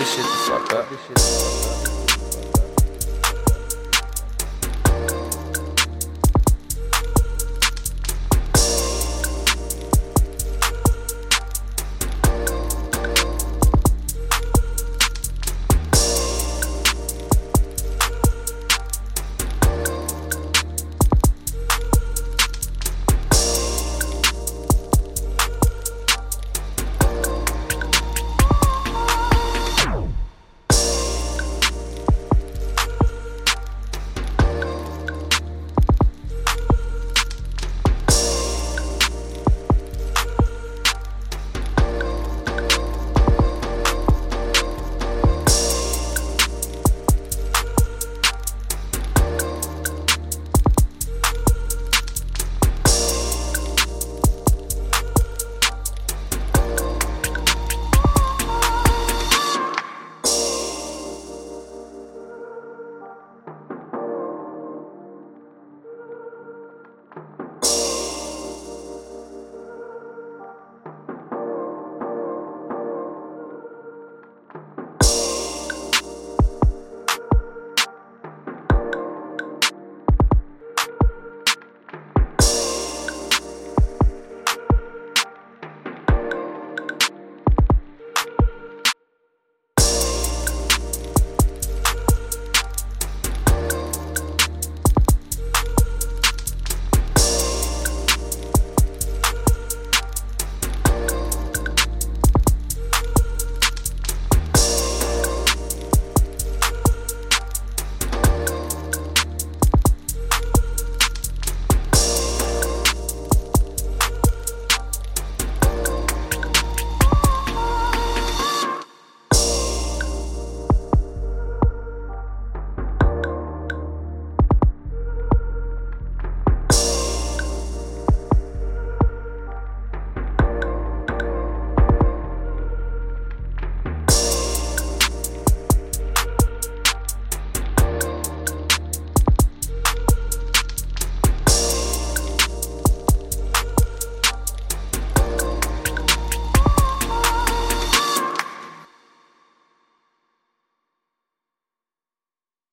this shit to fuck up.